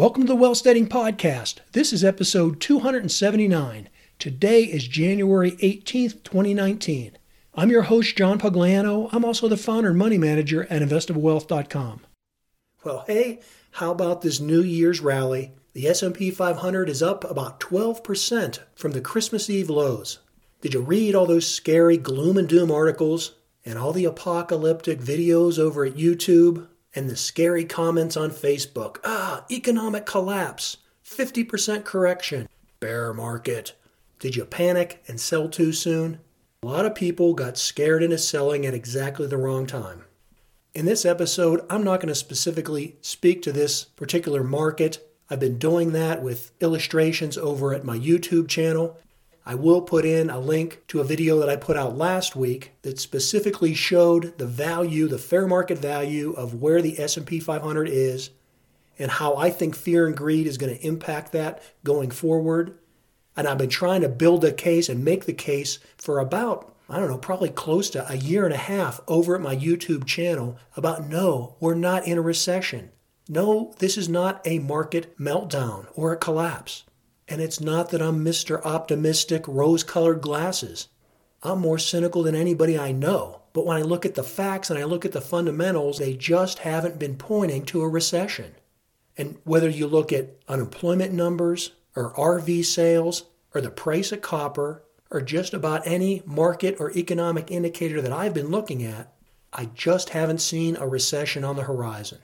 Welcome to the Wealthsteading Podcast. This is episode 279. Today is January 18th, 2019. I'm your host, John Pugliano. I'm also the founder and money manager at investablewealth.com. Well, hey, how about this New Year's rally? The S&P 500 is up about 12% from the Christmas Eve lows. Did you read all those scary gloom and doom articles and all the apocalyptic videos over at YouTube and the scary comments on Facebook. Ah, economic collapse, 50% correction, bear market. Did you panic and sell too soon? A lot of people got scared into selling at exactly the wrong time. In this episode, I'm not going to specifically speak to this particular market. I've been doing that with illustrations over at my YouTube channel, I will put in a link to a video that I put out last week that specifically showed the value, the fair market value of where the S&P 500 is and how I think fear and greed is going to impact that going forward. And I've been trying to build a case and make the case for about, I don't know, probably close to a year and a half over at my YouTube channel about no, we're not in a recession. No, this is not a market meltdown or a collapse. And it's not that I'm Mr. Optimistic, rose colored glasses. I'm more cynical than anybody I know. But when I look at the facts and I look at the fundamentals, they just haven't been pointing to a recession. And whether you look at unemployment numbers or RV sales or the price of copper or just about any market or economic indicator that I've been looking at, I just haven't seen a recession on the horizon.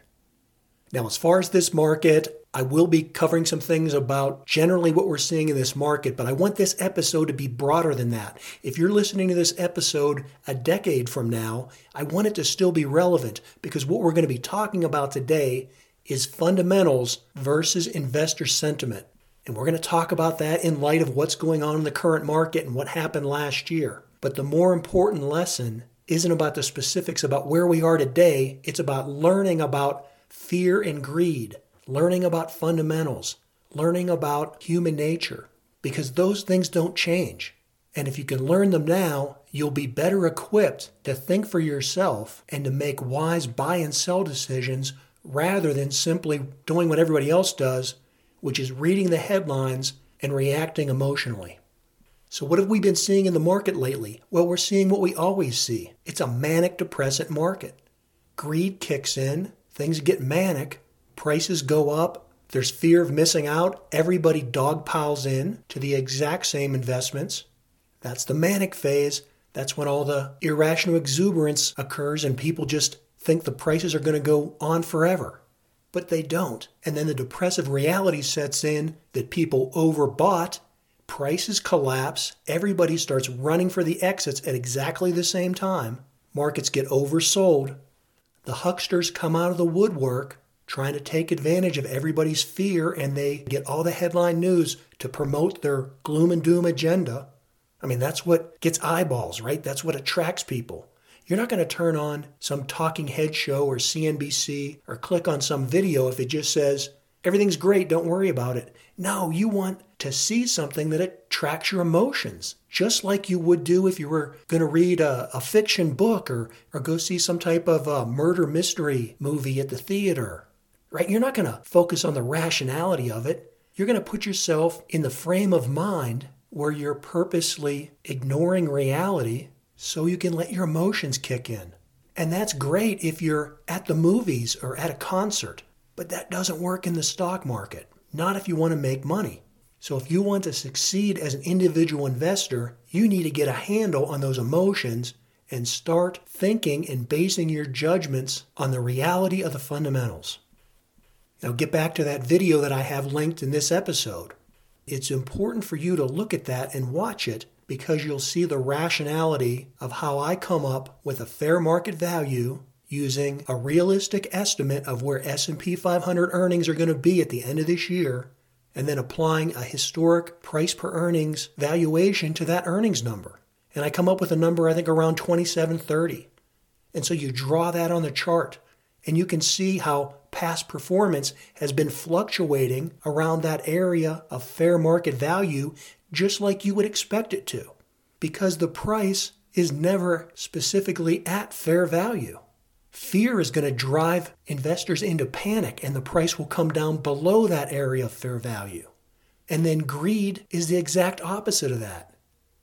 Now, as far as this market, I will be covering some things about generally what we're seeing in this market, but I want this episode to be broader than that. If you're listening to this episode a decade from now, I want it to still be relevant because what we're going to be talking about today is fundamentals versus investor sentiment. And we're going to talk about that in light of what's going on in the current market and what happened last year. But the more important lesson isn't about the specifics about where we are today, it's about learning about fear and greed learning about fundamentals, learning about human nature, because those things don't change. And if you can learn them now, you'll be better equipped to think for yourself and to make wise buy and sell decisions rather than simply doing what everybody else does, which is reading the headlines and reacting emotionally. So, what have we been seeing in the market lately? Well, we're seeing what we always see it's a manic depressant market. Greed kicks in, things get manic, prices go up, there's fear of missing out, everybody dogpiles in to the exact same investments. That's the manic phase. That's when all the irrational exuberance occurs and people just think the prices are going to go on forever. But they don't. And then the depressive reality sets in that people overbought, prices collapse, everybody starts running for the exits at exactly the same time, markets get oversold, the hucksters come out of the woodwork trying to take advantage of everybody's fear and they get all the headline news to promote their gloom and doom agenda. I mean, that's what gets eyeballs, right? That's what attracts people. You're not going to turn on some talking head show or CNBC or click on some video if it just says, everything's great, don't worry about it. No, you want to see something that attracts your emotions, just like you would do if you were going to read a, a fiction book or, or go see some type of a murder mystery movie at the theater right? You're not going to focus on the rationality of it. You're going to put yourself in the frame of mind where you're purposely ignoring reality so you can let your emotions kick in. And that's great if you're at the movies or at a concert, but that doesn't work in the stock market, not if you want to make money. So, if you want to succeed as an individual investor, you need to get a handle on those emotions and start thinking and basing your judgments on the reality of the fundamentals. Now, get back to that video that I have linked in this episode. It's important for you to look at that and watch it because you'll see the rationality of how I come up with a fair market value using a realistic estimate of where S&P 500 earnings are going to be at the end of this year and then applying a historic price per earnings valuation to that earnings number. And I come up with a number I think around 2730. And so you draw that on the chart and you can see how past performance has been fluctuating around that area of fair market value just like you would expect it to, because the price is never specifically at fair value. Fear is going to drive investors into panic and the price will come down below that area of fair value. And then greed is the exact opposite of that.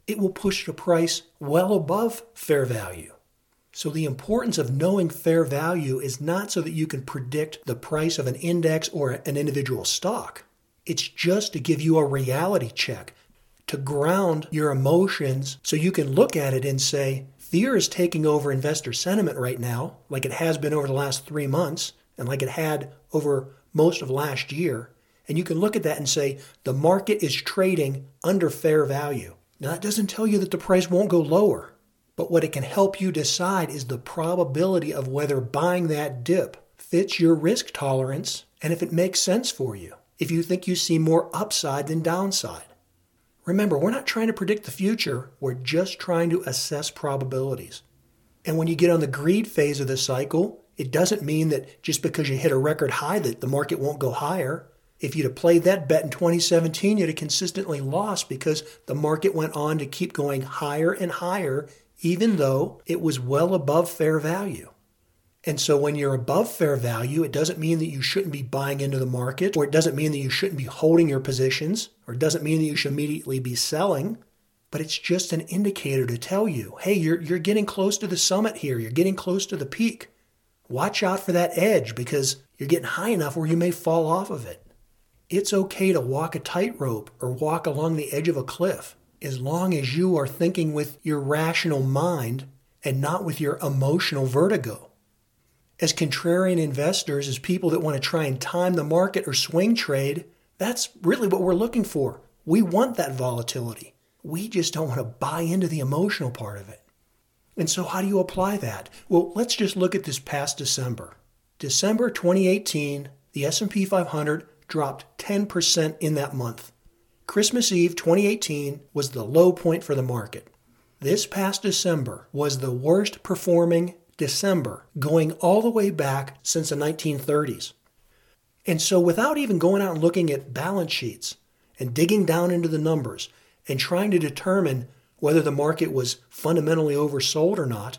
It will push the price well above fair value. So, the importance of knowing fair value is not so that you can predict the price of an index or an individual stock. It's just to give you a reality check, to ground your emotions so you can look at it and say, fear is taking over investor sentiment right now, like it has been over the last three months and like it had over most of last year. And you can look at that and say the market is trading under fair value. Now, that doesn't tell you that the price won't go lower, but what it can help you decide is the probability of whether buying that dip fits your risk tolerance and if it makes sense for you, if you think you see more upside than downside. Remember, we're not trying to predict the future, we're just trying to assess probabilities. And when you get on the greed phase of the cycle, it doesn't mean that just because you hit a record high that the market won't go higher. If you'd have played that bet in 2017, you'd have consistently lost because the market went on to keep going higher and higher, even though it was well above fair value. And so when you're above fair value, it doesn't mean that you shouldn't be buying into the market, or it doesn't mean that you shouldn't be holding your positions, or it doesn't mean that you should immediately be selling, but it's just an indicator to tell you, hey, you're, you're getting close to the summit here, you're getting close to the peak. Watch out for that edge because you're getting high enough where you may fall off of it. It's okay to walk a tightrope or walk along the edge of a cliff as long as you are thinking with your rational mind and not with your emotional vertigo as contrarian investors, as people that want to try and time the market or swing trade, that's really what we're looking for. We want that volatility. We just don't want to buy into the emotional part of it. And so how do you apply that? Well, let's just look at this past December. December 2018, the S&P 500 dropped 10% in that month. Christmas Eve 2018 was the low point for the market. This past December was the worst performing December, going all the way back since the 1930s. And so, without even going out and looking at balance sheets and digging down into the numbers and trying to determine whether the market was fundamentally oversold or not,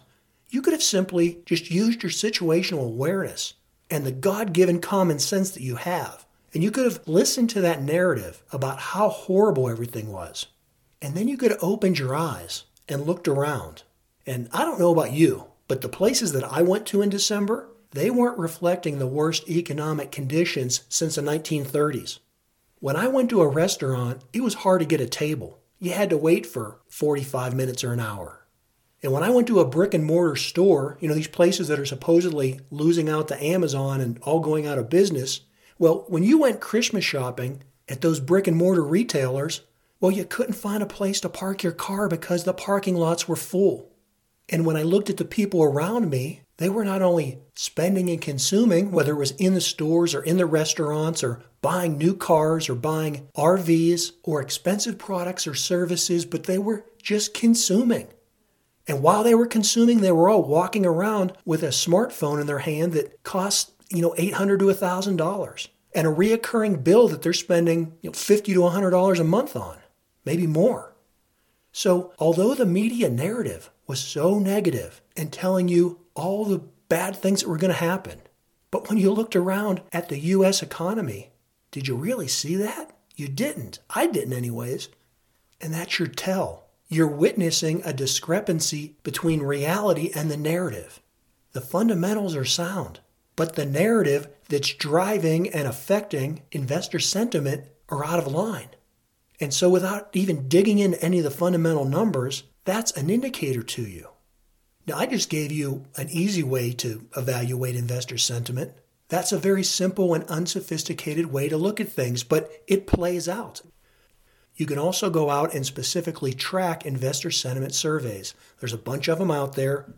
you could have simply just used your situational awareness and the God given common sense that you have. And you could have listened to that narrative about how horrible everything was. And then you could have opened your eyes and looked around. And I don't know about you, but the places that I went to in December, they weren't reflecting the worst economic conditions since the 1930s. When I went to a restaurant, it was hard to get a table. You had to wait for 45 minutes or an hour. And when I went to a brick and mortar store, you know, these places that are supposedly losing out to Amazon and all going out of business, well, when you went Christmas shopping at those brick and mortar retailers, well, you couldn't find a place to park your car because the parking lots were full. And when I looked at the people around me, they were not only spending and consuming, whether it was in the stores or in the restaurants or buying new cars or buying RVs or expensive products or services, but they were just consuming. And while they were consuming, they were all walking around with a smartphone in their hand that cost, you know, $800 to $1,000 and a reoccurring bill that they're spending you know, $50 to $100 a month on, maybe more. So, although the media narrative was so negative and telling you all the bad things that were going to happen, but when you looked around at the US economy, did you really see that? You didn't. I didn't, anyways. And that's your tell. You're witnessing a discrepancy between reality and the narrative. The fundamentals are sound, but the narrative that's driving and affecting investor sentiment are out of line. And so, without even digging in any of the fundamental numbers, that's an indicator to you. Now, I just gave you an easy way to evaluate investor sentiment. That's a very simple and unsophisticated way to look at things, but it plays out. You can also go out and specifically track investor sentiment surveys. There's a bunch of them out there.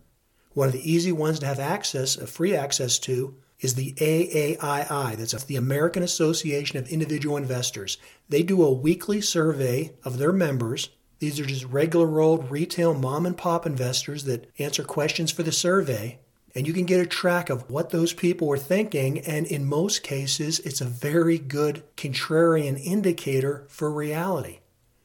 One of the easy ones to have access, a free access to, is the AAII. That's the American Association of Individual Investors. They do a weekly survey of their members. These are just regular old retail mom and pop investors that answer questions for the survey. And you can get a track of what those people were thinking. And in most cases, it's a very good contrarian indicator for reality.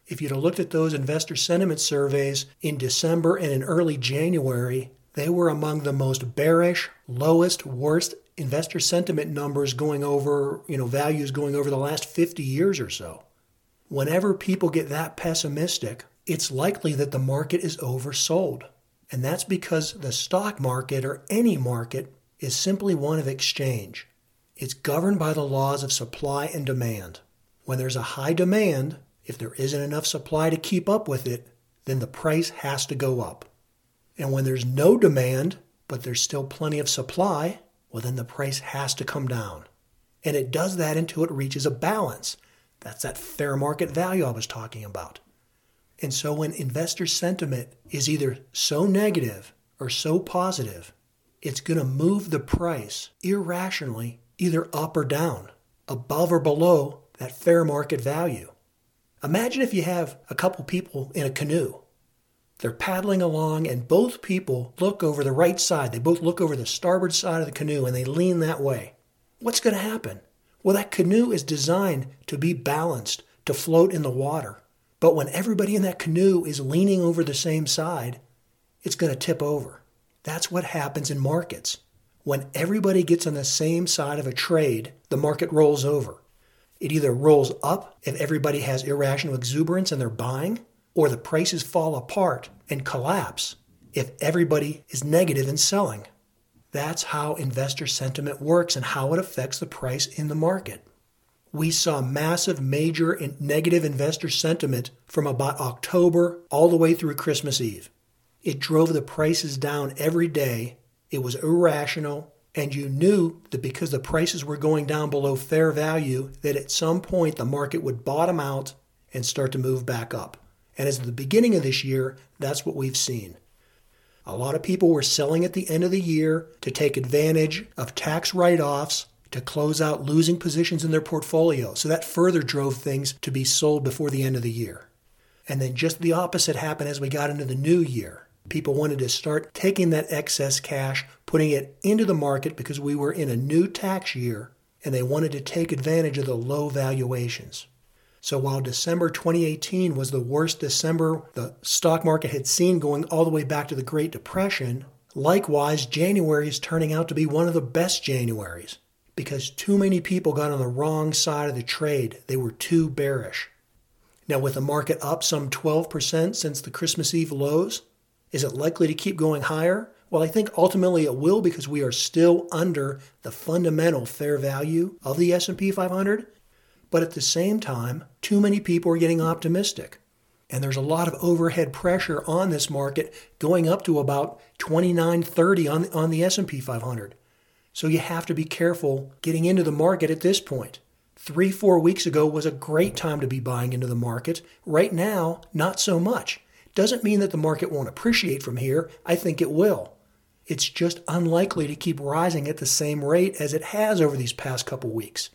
If you'd have looked at those investor sentiment surveys in December and in early January, they were among the most bearish, lowest, worst investor sentiment numbers going over, you know, values going over the last 50 years or so. Whenever people get that pessimistic, it's likely that the market is oversold. And that's because the stock market or any market is simply one of exchange. It's governed by the laws of supply and demand. When there's a high demand, if there isn't enough supply to keep up with it, then the price has to go up. And when there's no demand, but there's still plenty of supply, well, then the price has to come down. And it does that until it reaches a balance. That's that fair market value I was talking about. And so when investor sentiment is either so negative or so positive, it's going to move the price irrationally either up or down, above or below that fair market value. Imagine if you have a couple people in a canoe. They're paddling along, and both people look over the right side. They both look over the starboard side of the canoe and they lean that way. What's going to happen? Well, that canoe is designed to be balanced, to float in the water. But when everybody in that canoe is leaning over the same side, it's going to tip over. That's what happens in markets. When everybody gets on the same side of a trade, the market rolls over. It either rolls up if everybody has irrational exuberance and they're buying, or the prices fall apart and collapse if everybody is negative in selling. That's how investor sentiment works and how it affects the price in the market. We saw massive, major negative investor sentiment from about October all the way through Christmas Eve. It drove the prices down every day. It was irrational, and you knew that because the prices were going down below fair value, that at some point the market would bottom out and start to move back up. And as the beginning of this year, that's what we've seen. A lot of people were selling at the end of the year to take advantage of tax write offs to close out losing positions in their portfolio. So that further drove things to be sold before the end of the year. And then just the opposite happened as we got into the new year. People wanted to start taking that excess cash, putting it into the market because we were in a new tax year, and they wanted to take advantage of the low valuations. So while December 2018 was the worst December the stock market had seen going all the way back to the Great Depression, likewise, January is turning out to be one of the best Januaries because too many people got on the wrong side of the trade. They were too bearish. Now, with the market up some 12% since the Christmas Eve lows, is it likely to keep going higher? Well, I think ultimately it will because we are still under the fundamental fair value of the S&P 500 but at the same time, too many people are getting optimistic. And there's a lot of overhead pressure on this market going up to about 2930 on, on the S&P 500. So you have to be careful getting into the market at this point. Three, four weeks ago was a great time to be buying into the market. Right now, not so much. Doesn't mean that the market won't appreciate from here. I think it will. It's just unlikely to keep rising at the same rate as it has over these past couple weeks.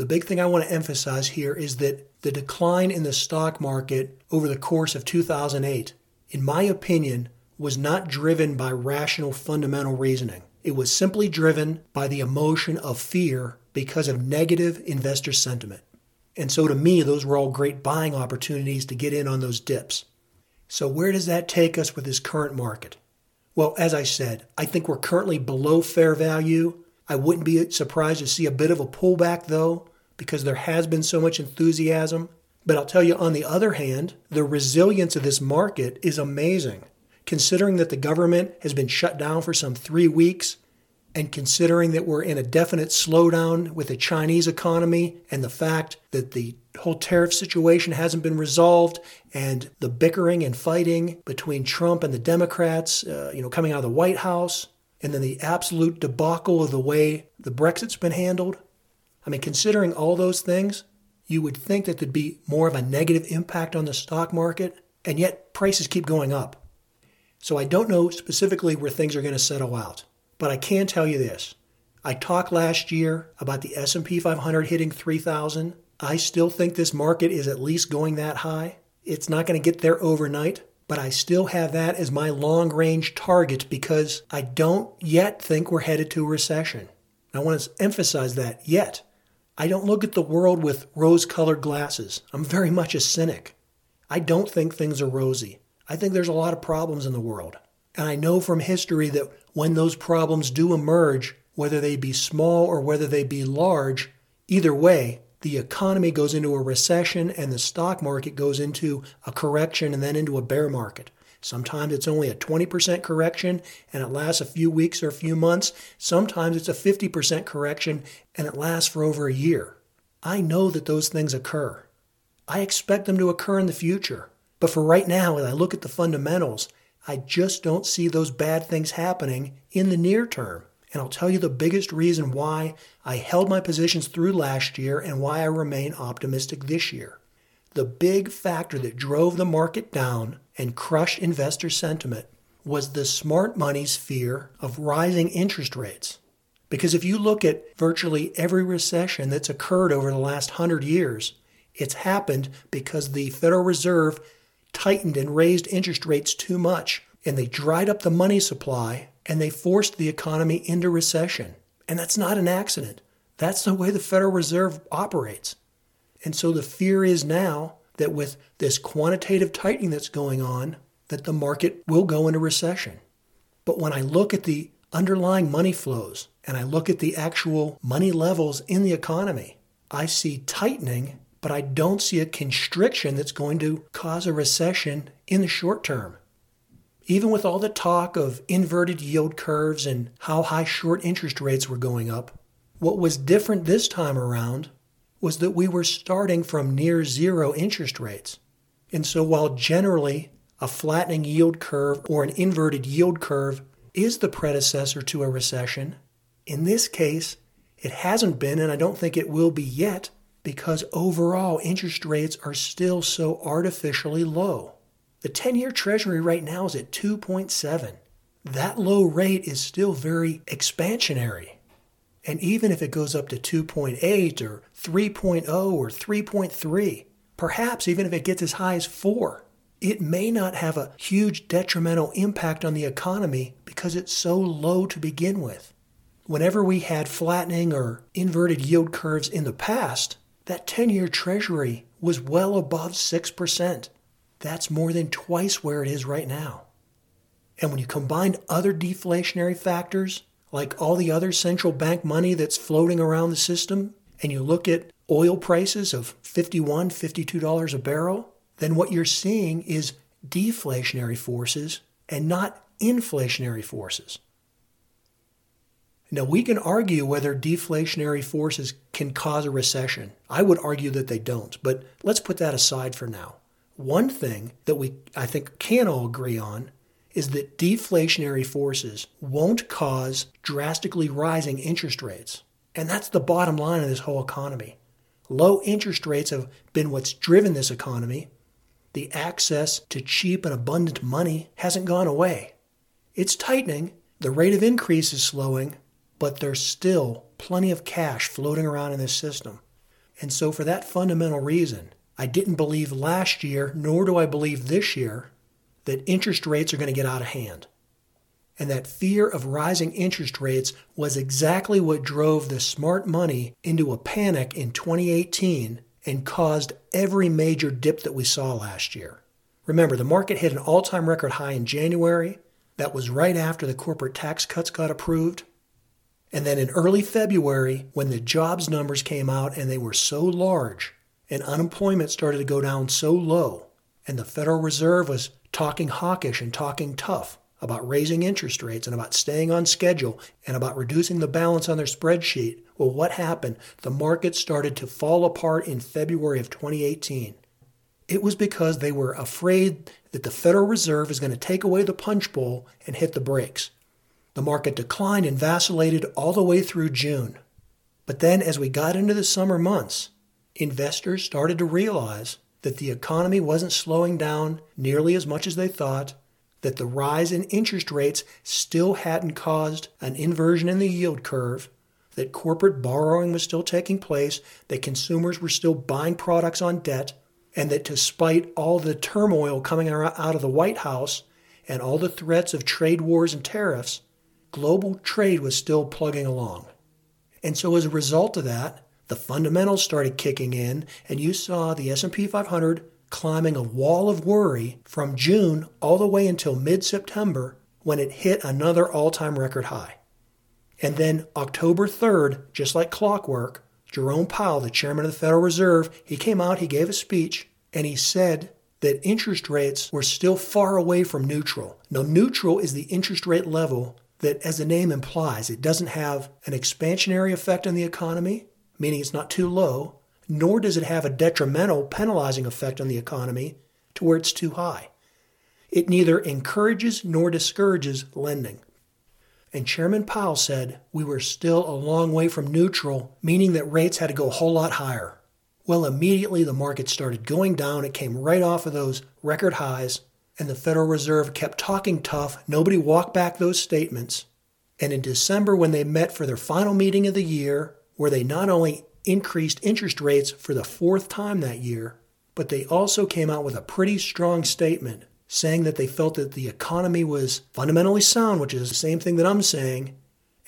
The big thing I want to emphasize here is that the decline in the stock market over the course of 2008, in my opinion, was not driven by rational fundamental reasoning. It was simply driven by the emotion of fear because of negative investor sentiment. And so to me, those were all great buying opportunities to get in on those dips. So, where does that take us with this current market? Well, as I said, I think we're currently below fair value. I wouldn't be surprised to see a bit of a pullback, though, because there has been so much enthusiasm. But I'll tell you, on the other hand, the resilience of this market is amazing. Considering that the government has been shut down for some three weeks, and considering that we're in a definite slowdown with the Chinese economy and the fact that the whole tariff situation hasn't been resolved and the bickering and fighting between Trump and the Democrats, uh, you know, coming out of the White House, and then the absolute debacle of the way the Brexit's been handled, I mean, considering all those things, you would think that there'd be more of a negative impact on the stock market, and yet prices keep going up. So I don't know specifically where things are going to settle out, but I can tell you this. I talked last year about the S&P 500 hitting 3000. I still think this market is at least going that high. It's not going to get there overnight, but I still have that as my long-range target because I don't yet think we're headed to a recession. I want to emphasize that yet. I don't look at the world with rose colored glasses. I'm very much a cynic. I don't think things are rosy. I think there's a lot of problems in the world. And I know from history that when those problems do emerge, whether they be small or whether they be large, either way, the economy goes into a recession and the stock market goes into a correction and then into a bear market. Sometimes it's only a 20% correction and it lasts a few weeks or a few months. Sometimes it's a 50% correction and it lasts for over a year. I know that those things occur. I expect them to occur in the future. But for right now, as I look at the fundamentals, I just don't see those bad things happening in the near term. And I'll tell you the biggest reason why I held my positions through last year and why I remain optimistic this year. The big factor that drove the market down and crush investor sentiment was the smart money's fear of rising interest rates. Because if you look at virtually every recession that's occurred over the last hundred years, it's happened because the Federal Reserve tightened and raised interest rates too much, and they dried up the money supply and they forced the economy into recession. And that's not an accident. That's the way the Federal Reserve operates. And so the fear is now that with this quantitative tightening that's going on, that the market will go into recession. But when I look at the underlying money flows and I look at the actual money levels in the economy, I see tightening, but I don't see a constriction that's going to cause a recession in the short term. Even with all the talk of inverted yield curves and how high short interest rates were going up, what was different this time around was that we were starting from near zero interest rates. And so, while generally a flattening yield curve or an inverted yield curve is the predecessor to a recession, in this case, it hasn't been, and I don't think it will be yet, because overall interest rates are still so artificially low. The 10 year Treasury right now is at 2.7. That low rate is still very expansionary. And even if it goes up to 2.8 or 3.0 or 3.3, perhaps even if it gets as high as 4, it may not have a huge detrimental impact on the economy because it's so low to begin with. Whenever we had flattening or inverted yield curves in the past, that 10 year Treasury was well above 6%. That's more than twice where it is right now. And when you combine other deflationary factors, like all the other central bank money that's floating around the system, and you look at oil prices of $51, $52 a barrel, then what you're seeing is deflationary forces and not inflationary forces. Now, we can argue whether deflationary forces can cause a recession. I would argue that they don't, but let's put that aside for now. One thing that we, I think, can all agree on is that deflationary forces won't cause drastically rising interest rates. And that's the bottom line of this whole economy. Low interest rates have been what's driven this economy. The access to cheap and abundant money hasn't gone away. It's tightening, the rate of increase is slowing, but there's still plenty of cash floating around in this system. And so, for that fundamental reason, I didn't believe last year, nor do I believe this year, that interest rates are going to get out of hand. And that fear of rising interest rates was exactly what drove the smart money into a panic in 2018 and caused every major dip that we saw last year. Remember, the market hit an all time record high in January. That was right after the corporate tax cuts got approved. And then in early February, when the jobs numbers came out and they were so large, and unemployment started to go down so low, and the Federal Reserve was talking hawkish and talking tough about raising interest rates and about staying on schedule and about reducing the balance on their spreadsheet. Well, what happened? The market started to fall apart in February of 2018. It was because they were afraid that the Federal Reserve is going to take away the punch bowl and hit the brakes. The market declined and vacillated all the way through June. But then, as we got into the summer months, investors started to realize that the economy wasn't slowing down nearly as much as they thought, that the rise in interest rates still hadn't caused an inversion in the yield curve, that corporate borrowing was still taking place, that consumers were still buying products on debt, and that despite all the turmoil coming out of the White House and all the threats of trade wars and tariffs, global trade was still plugging along. And so as a result of that, the fundamentals started kicking in and you saw the S&P 500 climbing a wall of worry from June all the way until mid-September when it hit another all time record high. And then October 3rd, just like clockwork, Jerome Powell, the chairman of the Federal Reserve, he came out, he gave a speech, and he said that interest rates were still far away from neutral. Now, neutral is the interest rate level that, as the name implies, it doesn't have an expansionary effect on the economy, meaning it's not too low, nor does it have a detrimental, penalizing effect on the economy to where it's too high. It neither encourages nor discourages lending. And Chairman Powell said we were still a long way from neutral, meaning that rates had to go a whole lot higher. Well, immediately the market started going down. It came right off of those record highs, and the Federal Reserve kept talking tough. Nobody walked back those statements. And in December, when they met for their final meeting of the year, where they not only increased interest rates for the fourth time that year, but they also came out with a pretty strong statement saying that they felt that the economy was fundamentally sound, which is the same thing that I'm saying,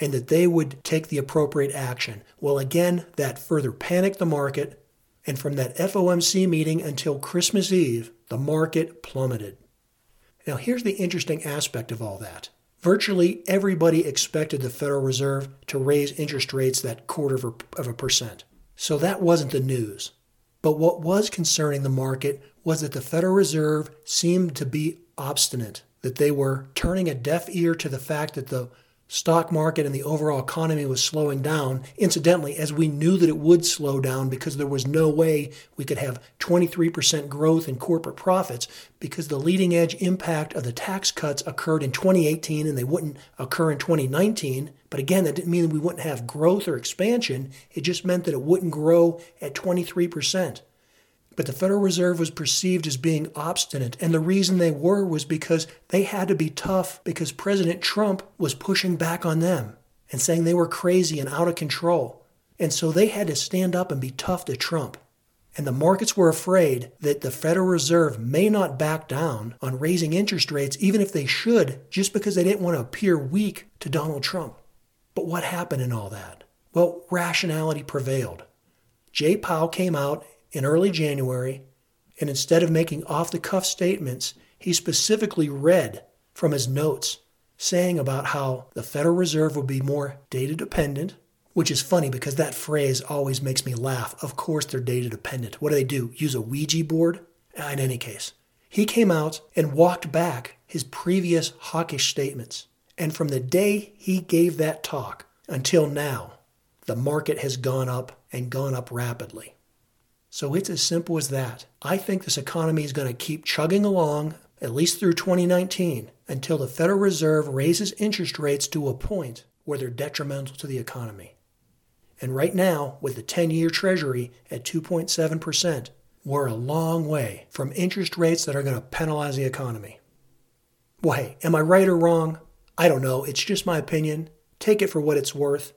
and that they would take the appropriate action. Well, again, that further panicked the market, and from that FOMC meeting until Christmas Eve, the market plummeted. Now, here's the interesting aspect of all that. Virtually everybody expected the Federal Reserve to raise interest rates that quarter of a, of a percent. So that wasn't the news. But what was concerning the market was that the Federal Reserve seemed to be obstinate, that they were turning a deaf ear to the fact that the stock market and the overall economy was slowing down. Incidentally, as we knew that it would slow down because there was no way we could have 23% growth in corporate profits because the leading edge impact of the tax cuts occurred in 2018 and they wouldn't occur in 2019. But again, that didn't mean we wouldn't have growth or expansion. It just meant that it wouldn't grow at 23%. But the Federal Reserve was perceived as being obstinate, and the reason they were was because they had to be tough because President Trump was pushing back on them and saying they were crazy and out of control. And so they had to stand up and be tough to Trump. And the markets were afraid that the Federal Reserve may not back down on raising interest rates, even if they should, just because they didn't want to appear weak to Donald Trump. But what happened in all that? Well, rationality prevailed. Jay Powell came out in early January, and instead of making off the cuff statements, he specifically read from his notes saying about how the Federal Reserve would be more data dependent, which is funny because that phrase always makes me laugh. Of course, they're data dependent. What do they do? Use a Ouija board? Uh, in any case, he came out and walked back his previous hawkish statements. And from the day he gave that talk until now, the market has gone up and gone up rapidly. So it's as simple as that. I think this economy is going to keep chugging along, at least through 2019, until the Federal Reserve raises interest rates to a point where they're detrimental to the economy. And right now, with the 10 year Treasury at 2.7%, we're a long way from interest rates that are going to penalize the economy. Well, hey, am I right or wrong? I don't know. It's just my opinion. Take it for what it's worth.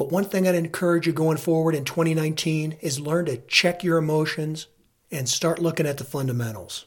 But one thing I'd encourage you going forward in 2019 is learn to check your emotions and start looking at the fundamentals.